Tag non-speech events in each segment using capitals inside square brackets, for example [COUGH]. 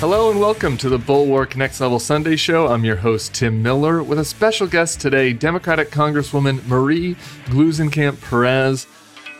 Hello and welcome to the Bulwark Next Level Sunday Show. I'm your host, Tim Miller, with a special guest today, Democratic Congresswoman Marie Gluesenkamp Perez.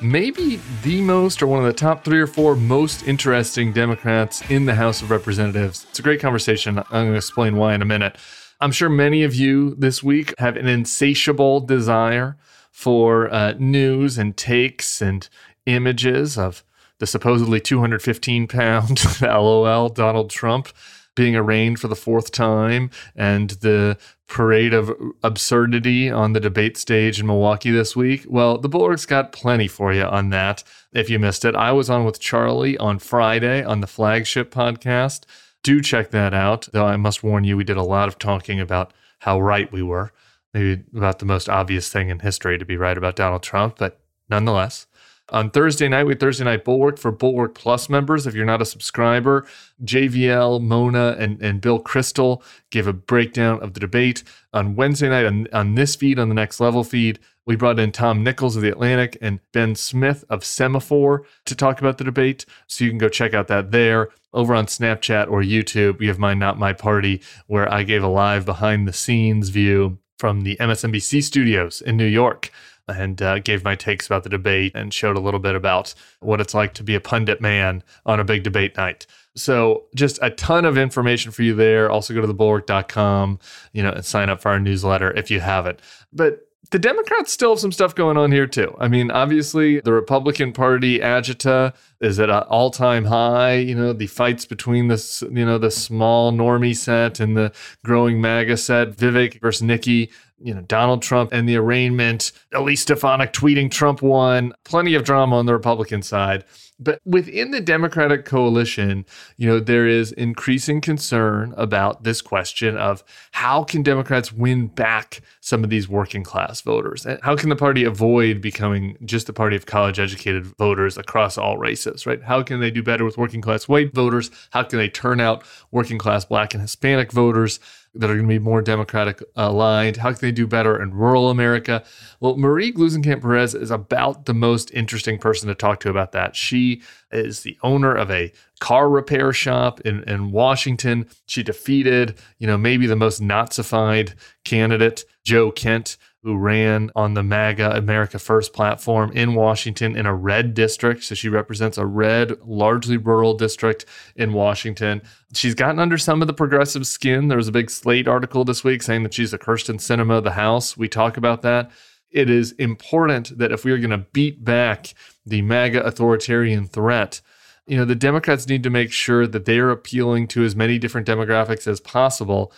Maybe the most, or one of the top three or four most interesting Democrats in the House of Representatives. It's a great conversation. I'm going to explain why in a minute. I'm sure many of you this week have an insatiable desire for uh, news and takes and images of the supposedly 215 pound [LAUGHS] LOL Donald Trump being arraigned for the fourth time and the parade of absurdity on the debate stage in Milwaukee this week. Well, the Bulwark's got plenty for you on that. If you missed it, I was on with Charlie on Friday on the flagship podcast. Do check that out. Though I must warn you, we did a lot of talking about how right we were. Maybe about the most obvious thing in history to be right about Donald Trump, but nonetheless. On Thursday night, we had Thursday Night Bulwark for Bulwark Plus members. If you're not a subscriber, JVL, Mona, and, and Bill Kristol gave a breakdown of the debate. On Wednesday night, on, on this feed, on the Next Level feed, we brought in Tom Nichols of The Atlantic and Ben Smith of Semafor to talk about the debate. So you can go check out that there. Over on Snapchat or YouTube, we have My Not My Party, where I gave a live behind the scenes view from the MSNBC studios in New York and uh, gave my takes about the debate and showed a little bit about what it's like to be a pundit man on a big debate night. So just a ton of information for you there. Also go to thebulwark.com, you know, and sign up for our newsletter if you haven't. But the Democrats still have some stuff going on here too. I mean, obviously the Republican Party agita is at an all-time high. You know, the fights between the you know the small normie set and the growing MAGA set, Vivek versus Nikki. You know, Donald Trump and the arraignment. Elise Stefanik tweeting Trump won. Plenty of drama on the Republican side. But within the Democratic coalition, you know, there is increasing concern about this question of how can Democrats win back some of these working class voters? And how can the party avoid becoming just a party of college educated voters across all races, right? How can they do better with working class white voters? How can they turn out working class black and Hispanic voters? That are going to be more Democratic uh, aligned? How can they do better in rural America? Well, Marie Gluesenkamp Perez is about the most interesting person to talk to about that. She is the owner of a car repair shop in, in Washington. She defeated, you know, maybe the most Nazified candidate, Joe Kent, who ran on the MAGA America First platform in Washington in a red district. So she represents a red, largely rural district in Washington. She's gotten under some of the progressive skin. There was a big Slate article this week saying that she's a Kyrsten Sinema of the House. We talk about that. It is important that if we are going to beat back the MAGA authoritarian threat, you know, the Democrats need to make sure that they are appealing to as many different demographics as possible.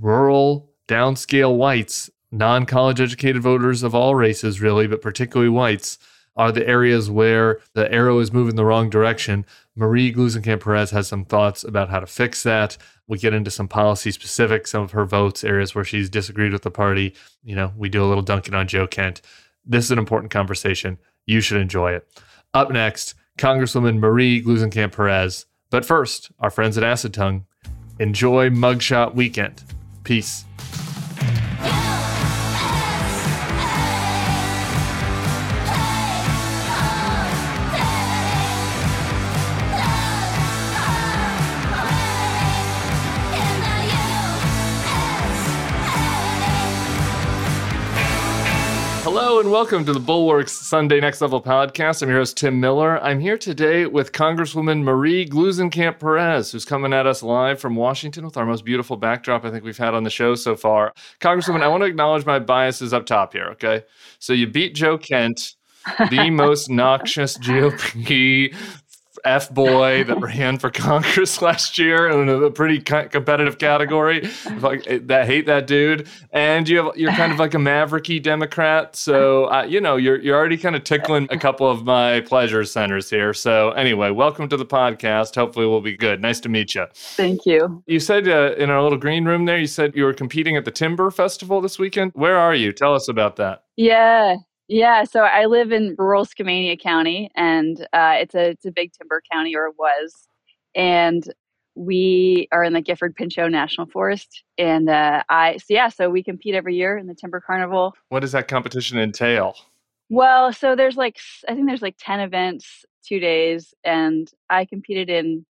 Rural, downscale whites non college educated voters of all races, really, but particularly whites, are the areas where the arrow is moving the wrong direction. Marie Gluesenkamp Perez has some thoughts about how to fix that. We get into some policy specifics, some of her votes, areas where she's disagreed with the party. You know, we do a little dunking on Joe Kent. This is an important conversation. You should enjoy it. Up next, Congresswoman Marie Gluesenkamp Perez. But first, our friends at Acid Tongue. Enjoy Mugshot Weekend. Peace. And welcome to the Bulwarks Sunday Next Level podcast. I'm your host, Tim Miller. I'm here today with Congresswoman Marie Gluesenkamp Perez, who's coming at us live from Washington with our most beautiful backdrop I think we've had on the show so far. Congresswoman, I want to acknowledge my biases up top here, okay? So you beat Joe Kent, the [LAUGHS] most noxious GOP F boy that ran for Congress [LAUGHS] last year in a pretty competitive category. Like eh, that hate that dude, and you have you're kind of like a mavericky Democrat, so uh, you know you're you're already kind of tickling a couple of my pleasure centers here. So anyway, welcome to the podcast. Hopefully, we'll be good. Nice to meet you. Thank you. You said uh, in our little green room there, you said you were competing at the Timber Festival this weekend. Where are you? Tell us about that. Yeah, yeah, so I live in rural Skamania County, and uh, it's a it's a big timber county, or it was, and we are in the Gifford Pinchot National Forest, and uh, I so yeah, so we compete every year in the Timber Carnival. What does that competition entail? Well, so there's like I think there's like ten events, two days, and I competed in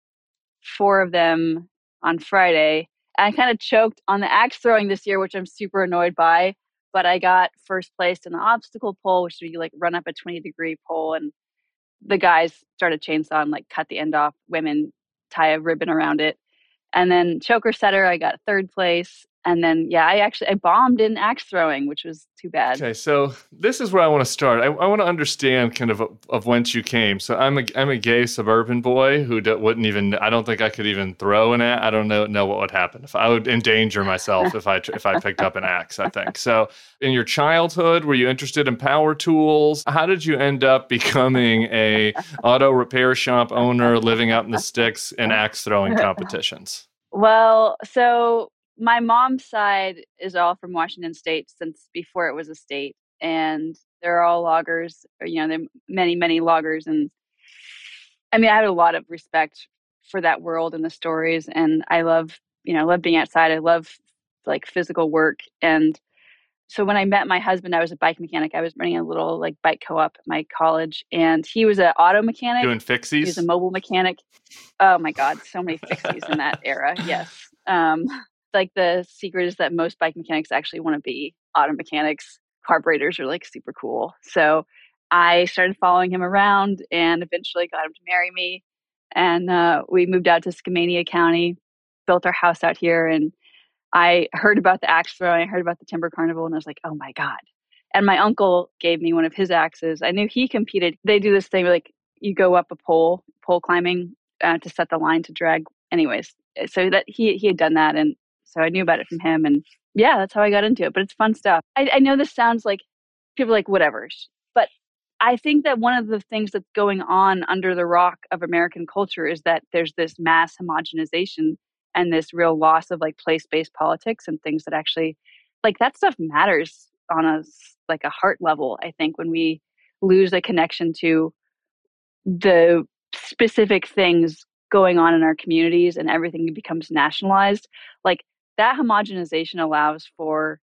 four of them on Friday. I kind of choked on the axe throwing this year, which I'm super annoyed by. But I got first place in the obstacle pole, which you like run up a 20 degree pole, and the guys started chainsaw and like cut the end off. Women tie a ribbon around it, and then choker setter, I got third place and then yeah i actually i bombed in axe throwing which was too bad. Okay so this is where i want to start. I, I want to understand kind of of whence you came. So i'm a i'm a gay suburban boy who wouldn't even i don't think i could even throw an axe i don't know know what would happen. If i would endanger [LAUGHS] myself if i if i picked up an axe i think. So in your childhood were you interested in power tools? How did you end up becoming a auto repair shop owner living out in the sticks in axe throwing [LAUGHS] competitions? Well, so my mom's side is all from Washington State since before it was a state, and they're all loggers. Or, you know, there are many, many loggers, and I mean, I have a lot of respect for that world and the stories, and I love, you know, I love being outside. I love like physical work, and so when I met my husband, I was a bike mechanic. I was running a little like bike co-op at my college, and he was an auto mechanic. Doing fixies. He was a mobile mechanic. Oh my god, so many fixies in that era. Yes. Um, like the secret is that most bike mechanics actually want to be auto mechanics. Carburetors are like super cool. So I started following him around and eventually got him to marry me. And uh, we moved out to Skamania County, built our house out here. And I heard about the axe throwing, I heard about the timber carnival, and I was like, oh my God. And my uncle gave me one of his axes. I knew he competed. They do this thing where, like, you go up a pole, pole climbing uh, to set the line to drag. Anyways, so that he he had done that, and so I knew about it from him. And yeah, that's how I got into it. But it's fun stuff. I, I know this sounds like people like whatever, but I think that one of the things that's going on under the rock of American culture is that there's this mass homogenization and this real loss of like place-based politics and things that actually like that stuff matters on a like a heart level i think when we lose a connection to the specific things going on in our communities and everything becomes nationalized like that homogenization allows for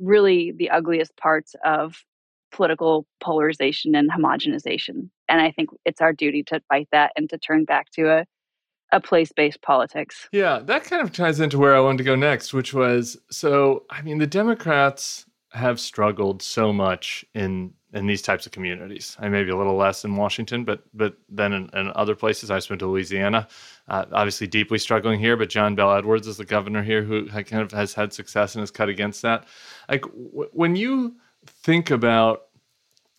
really the ugliest parts of political polarization and homogenization. And I think it's our duty to fight that and to turn back to a, a place based politics. Yeah, that kind of ties into where I wanted to go next, which was so, I mean, the Democrats have struggled so much in in these types of communities. I maybe a little less in Washington, but but then in, in other places, I've spent Louisiana. Uh, obviously, deeply struggling here. But John Bel Edwards is the governor here who kind of has had success and has cut against that. Like w- when you think about,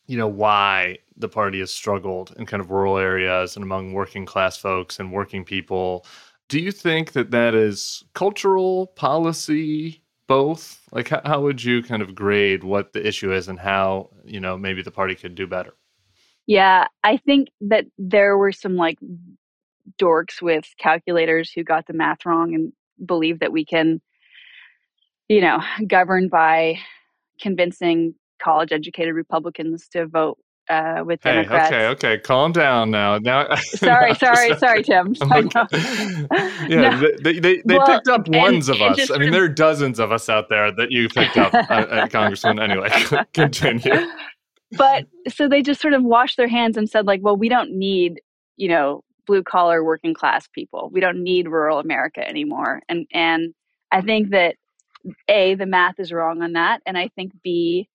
you know, why the party has struggled in kind of rural areas and among working class folks and working people. Do you think that that is cultural policy? Both? Like, how, how would you kind of grade what the issue is and how, you know, maybe the party could do better? Yeah, I think that there were some like dorks with calculators who got the math wrong and believe that we can, you know, govern by convincing college educated Republicans to vote uh, with hey, Democrats. Okay, okay, calm down now. Now, [LAUGHS] [LAUGHS] sorry, sorry, sorry, Tim. Sorry, [LAUGHS] yeah, no. they they, they well, picked up ones and, of us. I mean, there are dozens of us out there that you picked up, uh, Congressman. Anyway, continue. But so they just sort of washed their hands and said, like, well, we don't need, you know, blue collar working class people. We don't need rural America anymore. And and I think that a the math is wrong on that, and I think b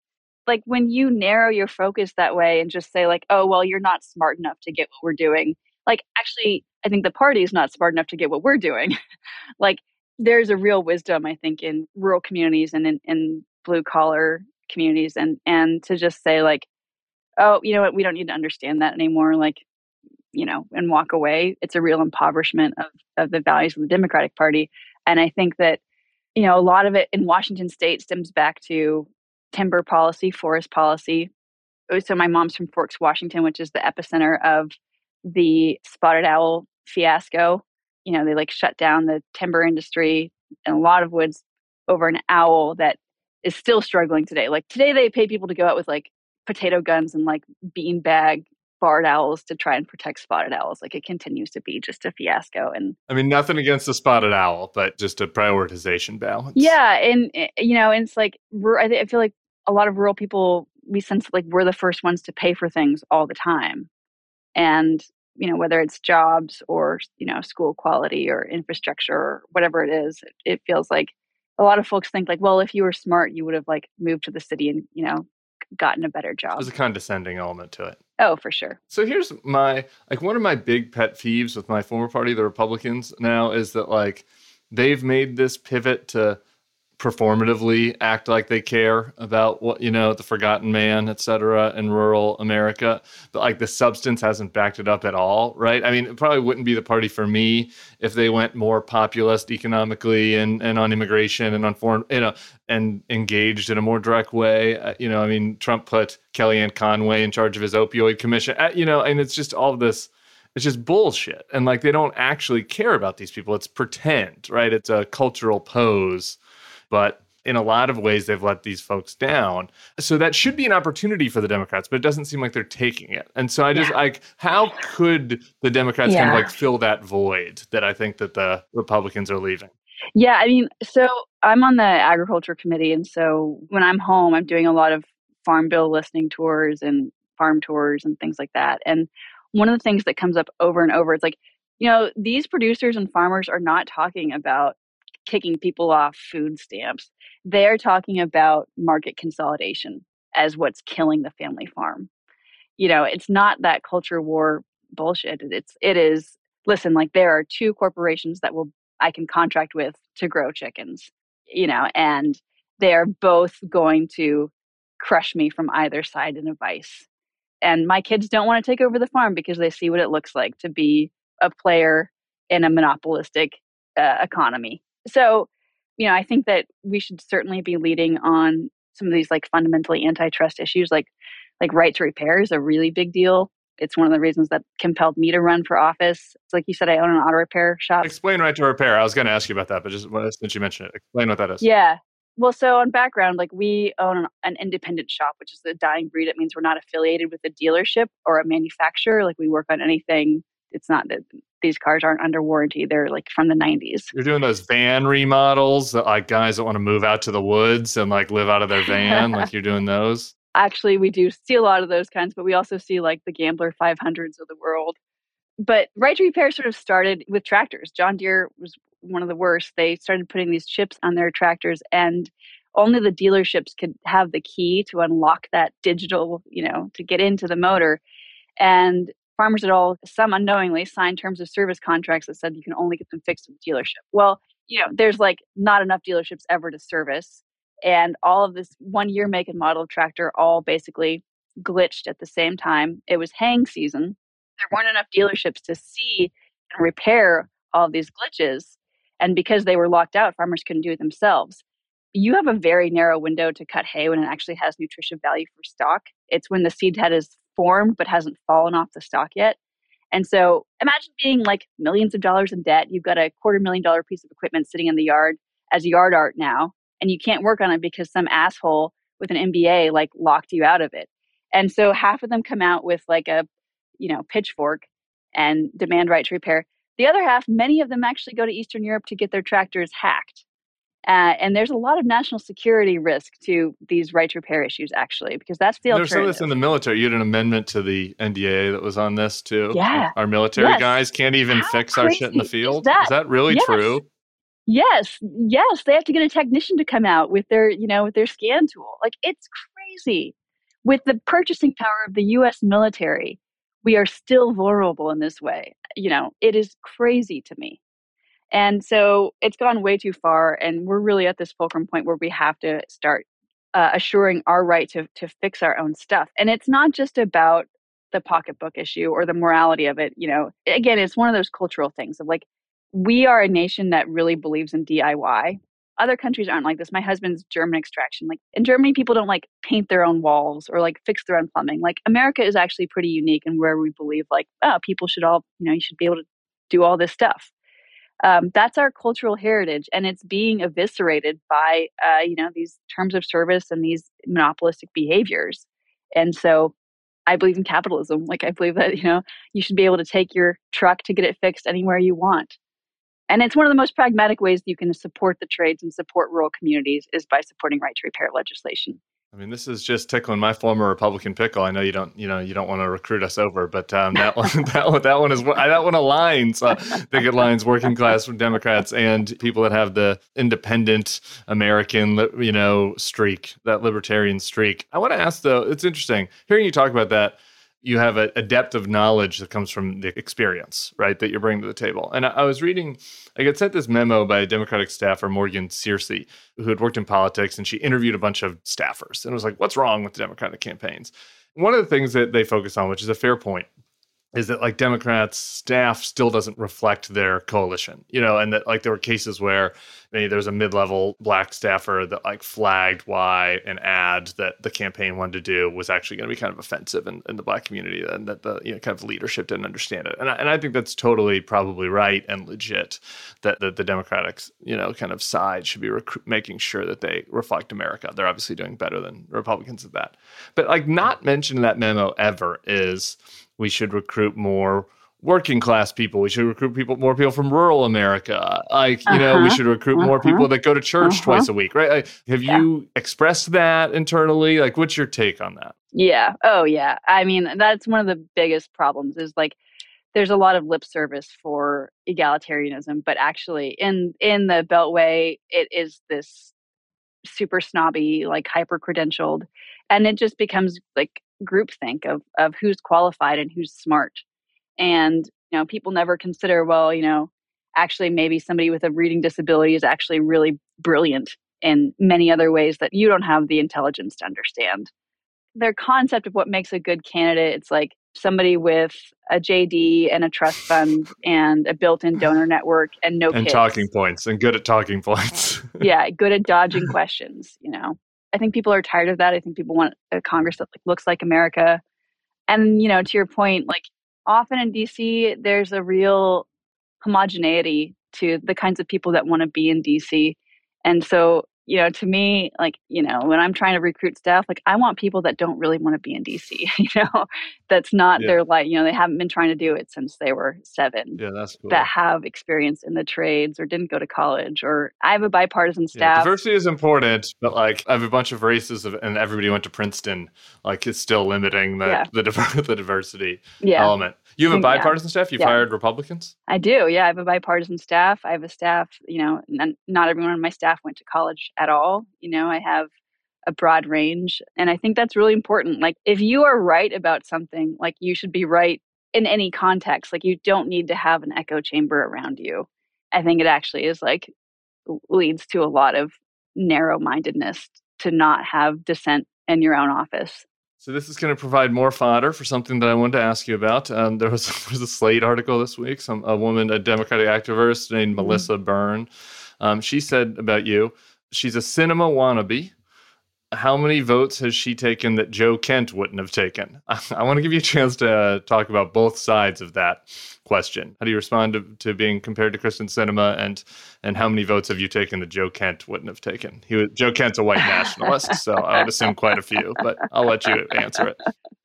like when you narrow your focus that way and just say like oh well you're not smart enough to get what we're doing like actually i think the party is not smart enough to get what we're doing. [LAUGHS] Like there's a real wisdom i think in rural communities and in, in blue collar communities and and to just say like oh you know what? We don't need to understand that anymore like you know and walk away. It's a real impoverishment of of the values of the democratic party. And i think that you know a lot of it in washington state stems back to timber policy, forest policy. Oh, so my mom's from Forks, Washington, which is the epicenter of the spotted owl fiasco. You know, they like shut down the timber industry and a lot of woods over an owl that is still struggling today. Like today, they pay people to go out with like potato guns and like beanbag barred owls to try and protect spotted owls. Like it continues to be just a fiasco. And I mean, nothing against the spotted owl, but just a prioritization balance. Yeah, and eh, you know, and it's like I feel like a lot of rural people we sense like we're the first ones to pay for things all the time and you know, whether it's jobs or, you know, school quality or infrastructure or whatever it is, it, it feels like a lot of folks think like, well, if you were smart, you would have like moved to the city and, you know, gotten a better job. There's a condescending element to it. Oh, for sure. So here's my like one of my big pet peeves with my former party, the Republicans, now is that like they've made this pivot to performatively act like they care about what you know the forgotten man et cetera in rural america. But like the substance hasn't backed it up at all right? I mean it probably wouldn't be the party for me if they went more populist economically and, and on immigration and on foreign you know and engaged in a more direct way. Uh, you know i mean trump put kellyanne conway in charge of his opioid commission. Uh, you know and it's just all this it's just bullshit. And like they don't actually care about these people. It's pretend right? It's a cultural pose but in a lot of ways they've let these folks down. So that should be an opportunity for the Democrats, but it doesn't seem like they're taking it. And so I just yeah. like how could the Democrats yeah. kind of like fill that void that I think that the Republicans are leaving? Yeah, I mean, so I'm on the agriculture committee and so when I'm home I'm doing a lot of farm bill listening tours and farm tours and things like that. And one of the things that comes up over and over it's like, you know, these producers and farmers are not talking about kicking people off food stamps. They're talking about market consolidation as what's killing the family farm. You know, it's not that culture war bullshit. It's it is listen, like there are two corporations that will I can contract with to grow chickens, you know, and they're both going to crush me from either side in a vice. And my kids don't want to take over the farm because they see what it looks like to be a player in a monopolistic uh, economy so, you know, I think that we should certainly be leading on some of these like fundamentally antitrust issues, like like right to repair is a really big deal. It's one of the reasons that compelled me to run for office. It's like you said, I own an auto repair shop. Explain right to repair. I was going to ask you about that, but just since you mentioned it, explain what that is. Yeah. Well, so on background, like we own an, an independent shop, which is a dying breed. It means we're not affiliated with a dealership or a manufacturer. Like we work on anything. It's not that these cars aren't under warranty. They're like from the 90s. You're doing those van remodels that like guys that want to move out to the woods and like live out of their van. like you're doing those. [LAUGHS] Actually, we do see a lot of those kinds, but we also see like the Gambler 500s of the world. But right to repair sort of started with tractors. John Deere was one of the worst. They started putting these chips on their tractors and only the dealerships could have the key to unlock that digital, you know, to get into the motor. And farmers at all, some unknowingly, signed terms of service contracts that said you can only get them fixed the dealership. Well, you know, there's like not enough dealerships ever to service. And all of this one year make and model tractor all basically glitched at the same time. It was hang season. There weren't enough dealerships to see and repair all these glitches. And because they were locked out, farmers couldn't do it themselves. You have a very narrow window to cut hay when it actually has nutrition value for stock. It's when the seed head is formed but hasn't fallen off the stock yet. And so imagine being like millions of dollars in debt. You've got a quarter million dollar piece of equipment sitting in the yard as yard art now, and you can't work on it because some asshole with an MBA like locked you out of it. And so half of them come out with like a, you know, pitchfork and demand right to repair. The other half, many of them actually go to Eastern Europe to get their tractors hacked. Uh, and there's a lot of national security risk to these right to repair issues, actually, because that's the There's some of this in the military. You had an amendment to the NDAA that was on this too. Yeah, our military yes. guys can't even How fix our shit in the field. Is that, is that really yes. true? Yes, yes. They have to get a technician to come out with their, you know, with their scan tool. Like it's crazy. With the purchasing power of the U.S. military, we are still vulnerable in this way. You know, it is crazy to me. And so it's gone way too far. And we're really at this fulcrum point where we have to start uh, assuring our right to, to fix our own stuff. And it's not just about the pocketbook issue or the morality of it. You know, again, it's one of those cultural things of like, we are a nation that really believes in DIY. Other countries aren't like this. My husband's German extraction. Like in Germany, people don't like paint their own walls or like fix their own plumbing. Like America is actually pretty unique and where we believe like, oh, people should all, you know, you should be able to do all this stuff um, that's our cultural heritage and it's being eviscerated by uh, you know these terms of service and these monopolistic behaviors. And so i believe in capitalism. Like i believe that you know you should be able to take your truck to get it fixed anywhere you want. And it's one of the most pragmatic ways you can support the trades and support rural communities is by supporting right to repair legislation I mean, this is just tickling my former Republican pickle. I know you don't, you know, you don't want to recruit us over, but um, that [LAUGHS] one, that one, that one is that one aligns. Uh, I think it aligns working class from Democrats and people that have the independent American, you know, streak, that libertarian streak. I want to ask though, it's interesting hearing you talk about that you have a, a, depth of knowledge that comes from the experience, right, that you're bringing to the table. And I, I, was reading, I got sent this memo by a Democratic staffer, Morgan Searcy, who had worked in politics, and she interviewed a bunch of staffers and was like, what's wrong with the Democratic campaigns? One of the things that they focus on, which is a fair point, is that like Democrats staff still doesn't reflect their coalition, you know, and that like there were cases where maybe there was a mid-level black staffer that like flagged why an ad that the campaign wanted to do was actually going to be kind of offensive in, in the black community and that the you know kind of leadership didn't understand it. And I, and I think that's totally probably right and legit that, that the Democratic, you know, kind of side should be rec- making sure that they reflect America. They're obviously doing better than Republicans at that. But like not mentioned in that memo ever is we should recruit more working class people. We should recruit people, more people from rural America. Like, you uh-huh. know, we uh-huh. should recruit uh-huh. more people that go to church uh-huh. twice a week, right? Like, have yeah. you expressed that internally? Like, what's your take on that? Yeah. Oh, yeah. I mean, that's one of the biggest problems is like, there's a lot of lip service for egalitarianism, but actually in in the Beltway, it is this super snobby, like hyper credentialed, and it just becomes like groupthink of of who's qualified and who's smart. And you know people never consider well you know actually maybe somebody with a reading disability is actually really brilliant in many other ways that you don't have the intelligence to understand. Their concept of what makes a good candidate it's like somebody with a jd and a trust fund and a built-in [LAUGHS] donor network and no and kids. talking points and good at talking [LAUGHS] points. Yeah good at dodging questions you know i think people are tired of that i think people want a congress that looks like america and you know to your point like often in DC, there's a real homogeneity to the kinds of people that want to be in DC. And so you know, to me, like, you know, when I'm trying to recruit staff, like, I want people that don't really want to be in DC, [LAUGHS] you know, that's not yeah. their like, you know, they haven't been trying to do it since they were seven. Yeah, that's cool. That have experience in the trades or didn't go to college or I have a bipartisan staff. Yeah, diversity is important, but like, I have a bunch of races of, and everybody went to Princeton. Like, it's still limiting the, yeah. the, [LAUGHS] the diversity element. You have a bipartisan staff? You've hired Republicans? I do. Yeah, I have a bipartisan staff. I have a staff, you know, and not everyone on my staff went to college at all. You know, I have a broad range. And I think that's really important. Like, if you are right about something, like, you should be right in any context. Like, you don't need to have an echo chamber around you. I think it actually is like leads to a lot of narrow mindedness to not have dissent in your own office. So this is going to provide more fodder for something that I wanted to ask you about. Um, there was, [LAUGHS] there was a Slate article this week. Some a woman, a Democratic activist named mm-hmm. Melissa Byrne. Um, she said about you, she's a Sinema wannabe. How many votes has she taken that Joe Kent wouldn't have taken? [LAUGHS] I, want to give you a chance to uh, talk about both sides of that question. How do you respond to, to being compared to Kyrsten Sinema, and and how many votes have you taken that Joe Kent wouldn't have taken? He was, Joe Kent's a white [LAUGHS] nationalist, so I would assume quite a few, but I'll let you answer it.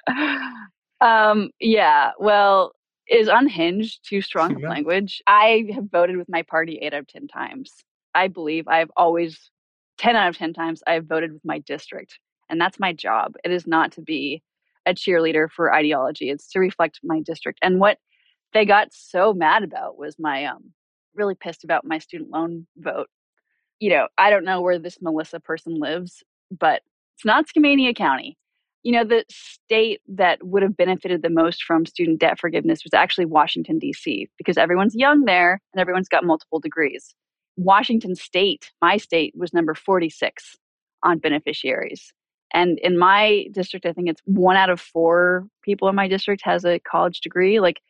[LAUGHS] Um, yeah, well, is unhinged too strong of language. I have voted with my party eight out of ten times. I believe I've always, 10 out of 10 times, I've voted with my district. And that's my job. It is not to be a cheerleader for ideology, it's to reflect my district. And what they got so mad about was my, um, really pissed about my student loan vote. You know, I don't know where this Melissa person lives, but it's not Skamania County. You know, the state that would have benefited the most from student debt forgiveness was actually Washington, D.C., because everyone's young there and everyone's got multiple degrees. Washington State, my state, was number 46 on beneficiaries. And in my district, I think it's one out of four people in my district has a college degree. Like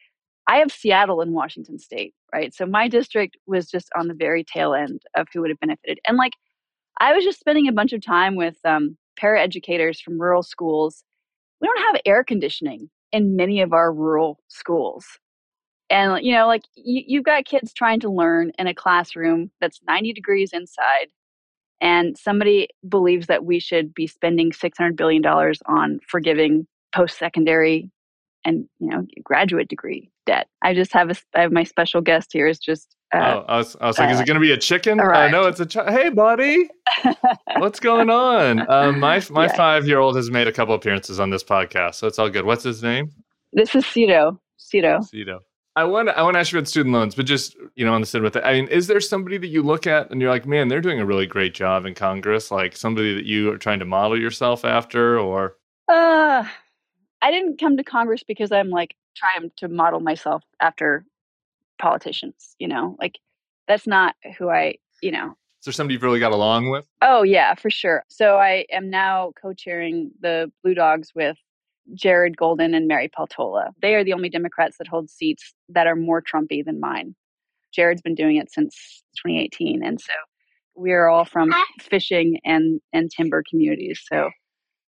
I have Seattle in Washington State, right? So my district was just on the very tail end of who would have benefited. And like I was just spending a bunch of time with um, paraeducators from rural schools. We don't have air conditioning in many of our rural schools and you know like you, you've got kids trying to learn in a classroom that's 90 degrees inside and somebody believes that we should be spending $600 billion on forgiving post-secondary and you know graduate degree debt. I just have a I have my special guest here is just. Uh, oh, I was, I was like, uh, is it going to be a chicken? I know it's a. Hey, buddy, what's going on? Uh, my [LAUGHS] my yeah. five year old has made a couple appearances on this podcast, so it's all good. What's his name? This is Cito. Cito. Cito. I want to, I want to ask you about student loans, but just you know on the side with it. I mean, is there somebody that you look at and you're like, man, they're doing a really great job in Congress? Like somebody that you are trying to model yourself after, or? Uh, I didn't come to Congress because I'm like trying to model myself after politicians. You know, like that's not who I. You know. Is there somebody you've really got along with? Oh yeah, for sure. So I am now co-chairing the Blue Dogs with Jared Golden and Mary Peltola. They are the only Democrats that hold seats that are more Trumpy than mine. Jared's been doing it since 2018, and so we're all from fishing and and timber communities. So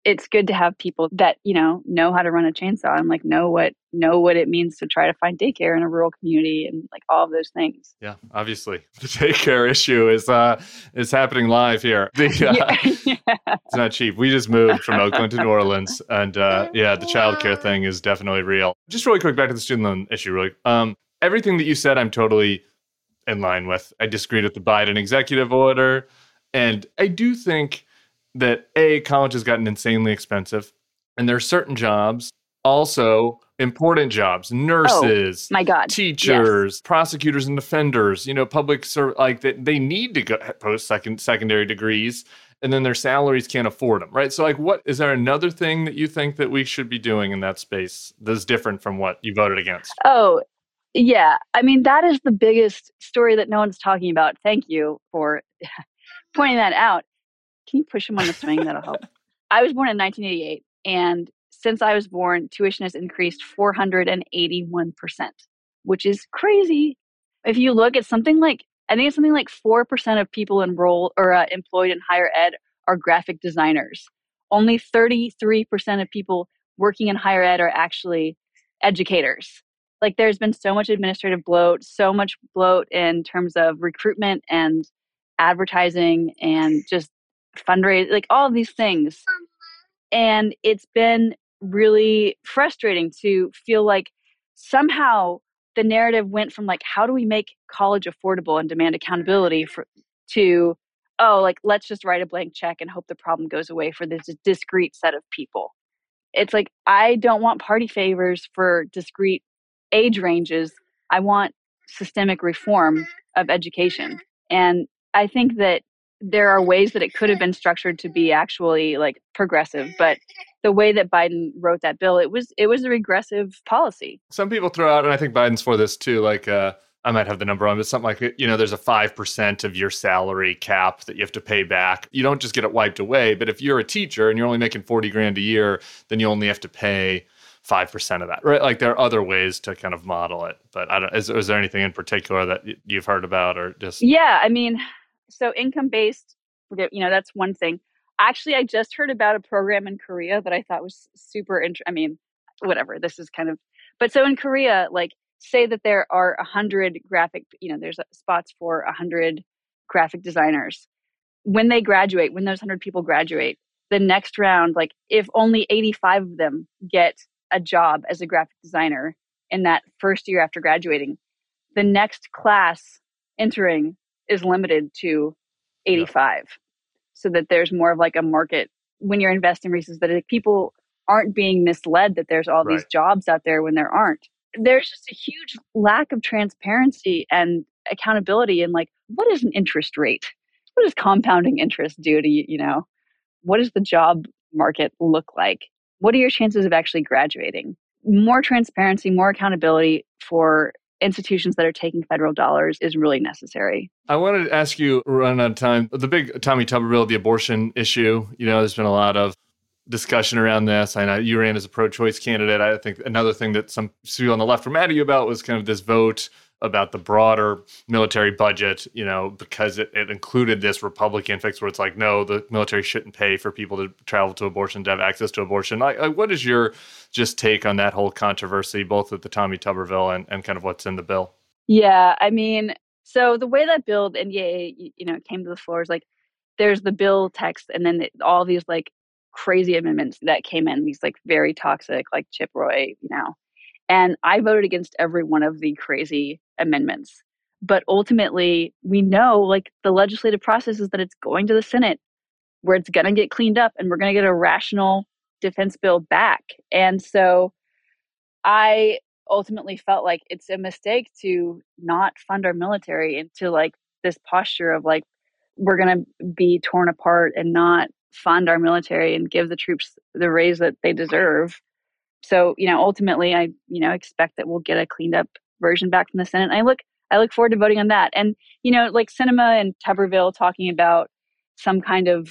it's good to have people that you know know how to run a chainsaw and like know what know what it means to try to find daycare in a rural community and like all of those things. Yeah obviously. [LAUGHS] The daycare issue is uh is happening live here. [LAUGHS] The, uh, yeah. [LAUGHS] it's not cheap. We just moved from oakland to new orleans and uh yeah the childcare thing is definitely real. Just really quick back to the student loan issue really. Um everything that you said i'm totally in line with. I disagreed with the biden executive order and i do think that a college has gotten insanely expensive, and there are certain jobs also important jobs oh, nurses oh, my god. teachers yes. prosecutors and defenders you know public ser- like they, they need to go post second secondary degrees and then their salaries can't afford them right? So like what is there another thing that you think that we should be doing in that space that's different from what you voted against? Oh yeah. I mean that is the biggest story that no one's talking about. Thank you for [LAUGHS] pointing that out can you push him on the swing? That'll help. I was born in 1988, and since I was born, tuition has increased 481%, which is crazy. If you look at something like, I think it's something like 4% of people enrolled or uh, employed in higher ed are graphic designers. Only 33% of people working in higher ed are actually educators. Like there's been so much administrative bloat, so much bloat in terms of recruitment and advertising and just fundraise, like all these things. And it's been really frustrating to feel like somehow the narrative went from like how do we make college affordable and demand accountability for to oh like let's just write a blank check and hope the problem goes away for this discrete set of people. It's like i don't want party favors for discrete age ranges. I want systemic reform of education. And i think that there are ways that it could have been structured to be actually like progressive but the way that biden wrote that bill it was it was a regressive policy some people throw out and i think biden's for this too like uh I might have the number on, but something like you know, there's a five percent of your salary cap that you have to pay back. You don't just get it wiped away, but if you're a teacher and you're only making forty grand a year, then you only have to pay five percent of that, right? Like there are other ways to kind of model it, but I don't. Is, is there anything in particular that you've heard about, or just? Yeah, I mean, so income based you know that's one thing. Actually i just heard about a program in korea that i thought was super int- i mean whatever this is kind of but so in korea like say that there are a hundred graphic you know there's spots for a hundred graphic designers. When they graduate when those hundred people graduate the next round like if only 85 of them get a job as a graphic designer in that first year after graduating the next class entering is limited to 85 yeah. so that there's more of like a market when you're investing resources that people aren't being misled that there's all right. these jobs out there when there aren't. There's just a huge lack of transparency and accountability and like what is an interest rate? What does compounding interest do to you you know? What does the job market look like? What are your chances of actually graduating? More transparency more accountability for institutions that are taking federal dollars is really necessary. I wanted to ask you, run out of time, the big Tommy Tuberville, the abortion issue. You know, there's been a lot of discussion around this. I know you ran as a pro-choice candidate. I think another thing that some people on the left were mad at you about was kind of this vote about the broader military budget, you know, because it, it included this Republican fix where it's like, no, the military shouldn't pay for people to travel to abortion, to have access to abortion. Like, like what is your just take on that whole controversy, both with the Tommy Tuberville and, and kind of what's in the bill? Yeah, I mean, so the way that bill NDAA, you know, came to the floor is like, there's the bill text and then all these like crazy amendments that came in, these like very toxic, like Chip Roy, you know. And I voted against every one of the crazy amendments. But ultimately, we know like the legislative process is that it's going to the Senate where it's going to get cleaned up and we're going to get a rational defense bill back. And so I ultimately felt like it's a mistake to not fund our military into like this posture of like we're going to be torn apart and not fund our military and give the troops the raise that they deserve. So, you know, ultimately I, you know, expect that we'll get a cleaned up version back from the Senate. And I look I look forward to voting on that. And, you know, like Sinema and Tuberville talking about some kind of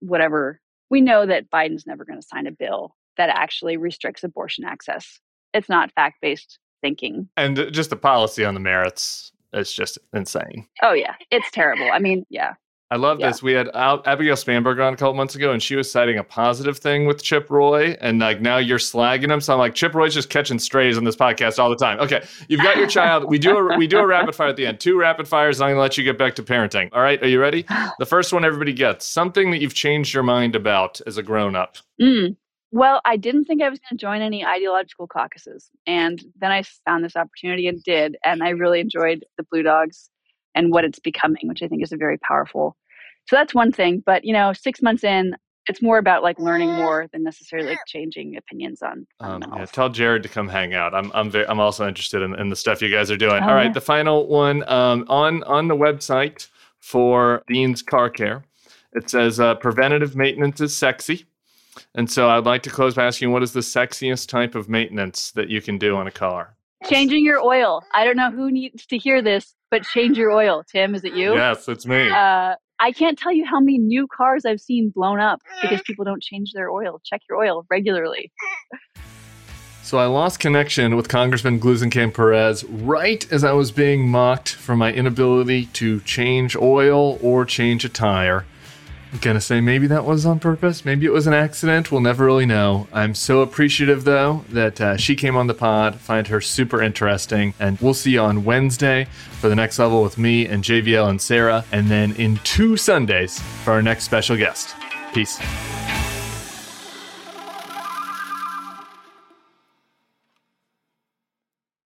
whatever. We know that Biden's never going to sign a bill that actually restricts abortion access. It's not fact based thinking. And just the policy on the merits is just insane. Oh, yeah. It's terrible. I mean, yeah. I love yeah. this. We had Al- Abigail Spanberger on a couple months ago, and she was citing a positive thing with Chip Roy, and like now you're slagging him. So I'm like, Chip Roy's just catching strays on this podcast all the time. Okay, you've got your child. We do a, we do a rapid fire at the end. Two rapid fires. I'm gonna let you get back to parenting. All right, are you ready? The first one everybody gets something that you've changed your mind about as a grown up. Mm. Well, I didn't think I was going to join any ideological caucuses, and then I found this opportunity and did, and I really enjoyed the Blue Dogs and what it's becoming, which I think is a very powerful. So that's one thing. But you know, six months in, it's more about like learning more than necessarily like changing opinions on. Um, yeah, tell Jared to come hang out. I'm I'm very, I'm also interested in, in the stuff you guys are doing. Oh, All right, yeah. the final one um, on on the website for Dean's Car Care. It says uh, preventative maintenance is sexy. And so I'd like to close by asking what is the sexiest type of maintenance that you can do on a car? Changing your oil. I don't know who needs to hear this, but change your oil. Tim, is it you? Yes, it's me. Uh, I can't tell you how many new cars I've seen blown up because [LAUGHS] people don't change their oil. Check your oil regularly. So I lost connection with Congressman Gluesenkamp Perez right as I was being mocked for my inability to change oil or change a tire. Gonna say maybe that was on purpose. Maybe it was an accident. We'll never really know. I'm so appreciative though that uh, she came on the pod. Find her super interesting, and we'll see you on Wednesday for the next level with me and JVL and Sarah, and then in two Sundays for our next special guest. Peace.